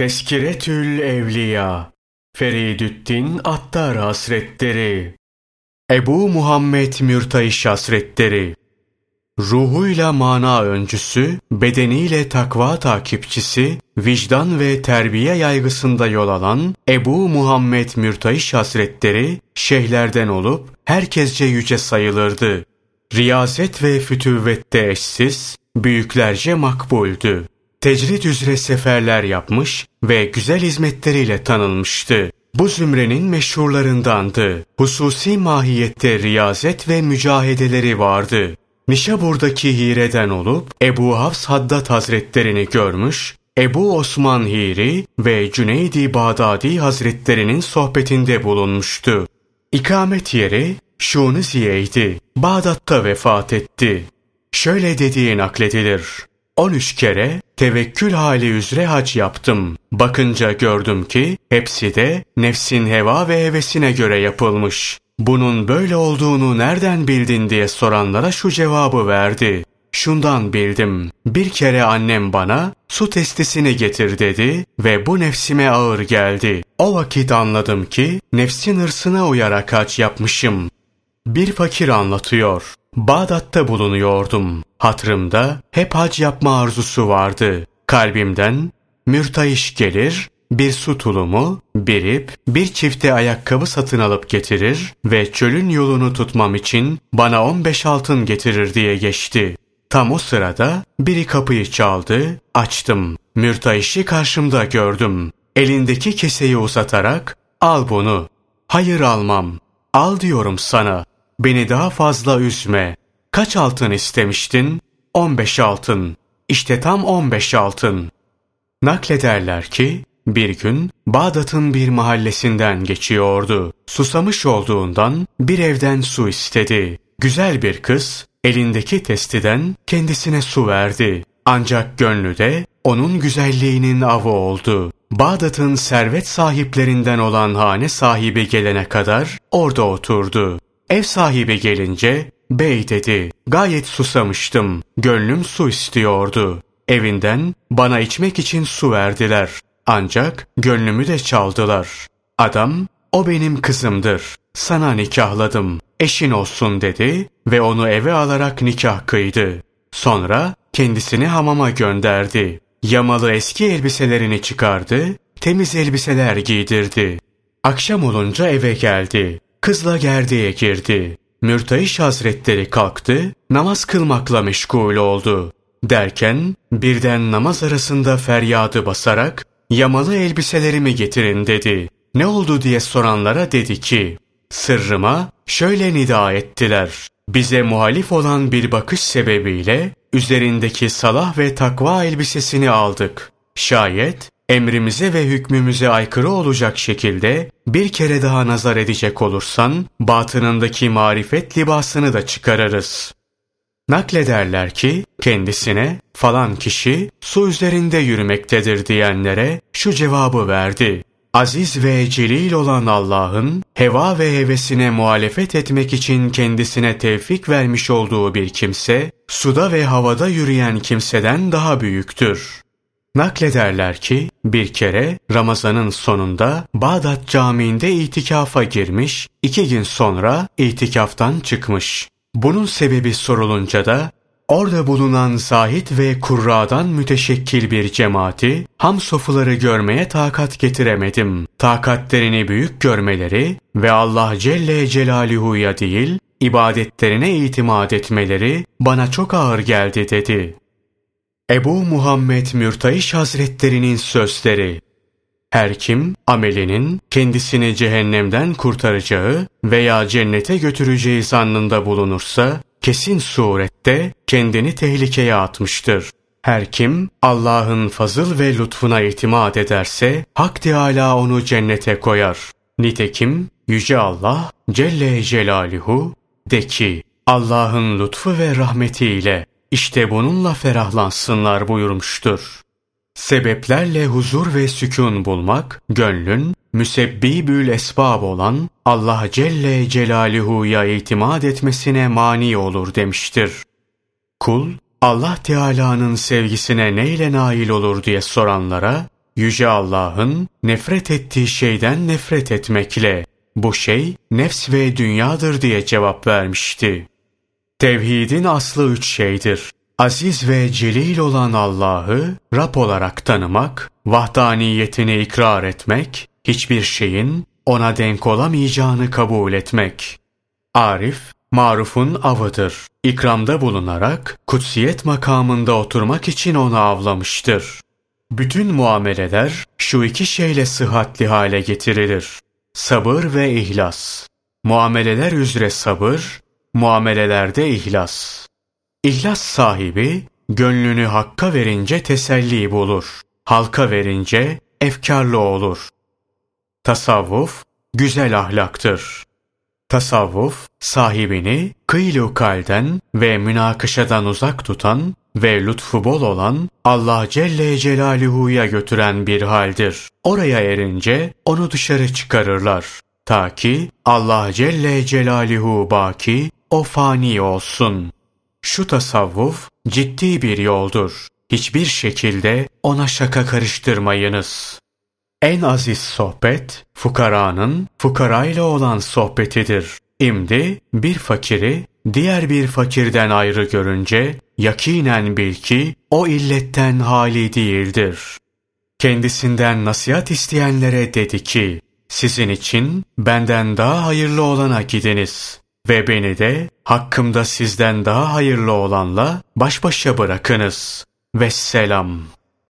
Teskiretül Evliya Feridüddin Attar Hasretleri Ebu Muhammed Mürtaiş Hasretleri Ruhuyla mana öncüsü, bedeniyle takva takipçisi, vicdan ve terbiye yaygısında yol alan Ebu Muhammed Mürtaiş Hasretleri, şeyhlerden olup herkesce yüce sayılırdı. Riyazet ve fütüvvette eşsiz, büyüklerce makbuldü tecrid üzere seferler yapmış ve güzel hizmetleriyle tanınmıştı. Bu zümrenin meşhurlarındandı. Hususi mahiyette riyazet ve mücahedeleri vardı. Nişabur'daki Hire'den olup Ebu Hafs Haddad Hazretlerini görmüş, Ebu Osman Hiri ve Cüneydi Bağdadi Hazretlerinin sohbetinde bulunmuştu. İkamet yeri Şuniziye'ydi. Bağdat'ta vefat etti. Şöyle dediği nakledilir. 13 kere tevekkül hali üzere hac yaptım. Bakınca gördüm ki hepsi de nefsin heva ve hevesine göre yapılmış. Bunun böyle olduğunu nereden bildin diye soranlara şu cevabı verdi. Şundan bildim. Bir kere annem bana su testisini getir dedi ve bu nefsime ağır geldi. O vakit anladım ki nefsin hırsına uyarak hac yapmışım. Bir fakir anlatıyor. Bağdat'ta bulunuyordum. Hatrımda hep hac yapma arzusu vardı. Kalbimden mürtayiş gelir, bir su tulumu, bir ip, bir çifte ayakkabı satın alıp getirir ve çölün yolunu tutmam için bana 15 altın getirir diye geçti. Tam o sırada biri kapıyı çaldı, açtım. Mürtayişi karşımda gördüm. Elindeki keseyi uzatarak, al bunu. Hayır almam. Al diyorum sana. Beni daha fazla üzme. Kaç altın istemiştin? 15 altın. İşte tam 15 altın. Naklederler ki bir gün Bağdat'ın bir mahallesinden geçiyordu. Susamış olduğundan bir evden su istedi. Güzel bir kız elindeki testiden kendisine su verdi. Ancak gönlü de onun güzelliğinin avı oldu. Bağdat'ın servet sahiplerinden olan hane sahibi gelene kadar orada oturdu. Ev sahibi gelince Bey dedi, gayet susamıştım. Gönlüm su istiyordu. Evinden bana içmek için su verdiler. Ancak gönlümü de çaldılar. Adam, o benim kızımdır. Sana nikahladım. Eşin olsun dedi ve onu eve alarak nikah kıydı. Sonra kendisini hamama gönderdi. Yamalı eski elbiselerini çıkardı, temiz elbiseler giydirdi. Akşam olunca eve geldi. Kızla gerdeğe girdi. Mürtayiş Hazretleri kalktı, namaz kılmakla meşgul oldu. Derken birden namaz arasında feryadı basarak yamalı elbiselerimi getirin dedi. Ne oldu diye soranlara dedi ki sırrıma şöyle nida ettiler. Bize muhalif olan bir bakış sebebiyle üzerindeki salah ve takva elbisesini aldık. Şayet emrimize ve hükmümüze aykırı olacak şekilde bir kere daha nazar edecek olursan batınındaki marifet libasını da çıkarırız. Naklederler ki kendisine falan kişi su üzerinde yürümektedir diyenlere şu cevabı verdi. Aziz ve celil olan Allah'ın heva ve hevesine muhalefet etmek için kendisine tevfik vermiş olduğu bir kimse, suda ve havada yürüyen kimseden daha büyüktür. Naklederler ki bir kere Ramazan'ın sonunda Bağdat Camii'nde itikafa girmiş, iki gün sonra itikaftan çıkmış. Bunun sebebi sorulunca da orada bulunan zahit ve kurradan müteşekkil bir cemaati ham sofuları görmeye takat getiremedim. Takatlerini büyük görmeleri ve Allah Celle Celaluhu'ya değil, ibadetlerine itimat etmeleri bana çok ağır geldi dedi. Ebu Muhammed Mürtayiş Hazretlerinin sözleri her kim amelinin kendisini cehennemden kurtaracağı veya cennete götüreceği zannında bulunursa kesin surette kendini tehlikeye atmıştır. Her kim Allah'ın fazıl ve lütfuna itimat ederse Hak Teâlâ onu cennete koyar. Nitekim Yüce Allah Celle Celaluhu de ki Allah'ın lütfu ve rahmetiyle işte bununla ferahlansınlar buyurmuştur. Sebeplerle huzur ve sükun bulmak, gönlün müsebbibül esbab olan Allah Celle Celaluhu'ya itimat etmesine mani olur demiştir. Kul, Allah Teala'nın sevgisine neyle nail olur diye soranlara, Yüce Allah'ın nefret ettiği şeyden nefret etmekle bu şey nefs ve dünyadır diye cevap vermişti. Tevhidin aslı üç şeydir. Aziz ve celil olan Allah'ı Rab olarak tanımak, vahdaniyetini ikrar etmek, hiçbir şeyin ona denk olamayacağını kabul etmek. Arif, marufun avıdır. İkramda bulunarak kutsiyet makamında oturmak için onu avlamıştır. Bütün muameleler şu iki şeyle sıhhatli hale getirilir. Sabır ve ihlas. Muameleler üzere sabır, muamelelerde ihlas. İhlas sahibi gönlünü hakka verince teselli bulur. Halka verince efkarlı olur. Tasavvuf güzel ahlaktır. Tasavvuf sahibini kıylu kalden ve münakaşadan uzak tutan ve lütfu bol olan Allah Celle Celaluhu'ya götüren bir haldir. Oraya erince onu dışarı çıkarırlar. Ta ki Allah Celle Celaluhu baki o fani olsun. Şu tasavvuf ciddi bir yoldur. Hiçbir şekilde ona şaka karıştırmayınız. En aziz sohbet, fukaranın fukarayla olan sohbetidir. İmdi bir fakiri diğer bir fakirden ayrı görünce yakinen bil ki o illetten hali değildir. Kendisinden nasihat isteyenlere dedi ki, sizin için benden daha hayırlı olana gidiniz ve beni de hakkımda sizden daha hayırlı olanla baş başa bırakınız. Vesselam.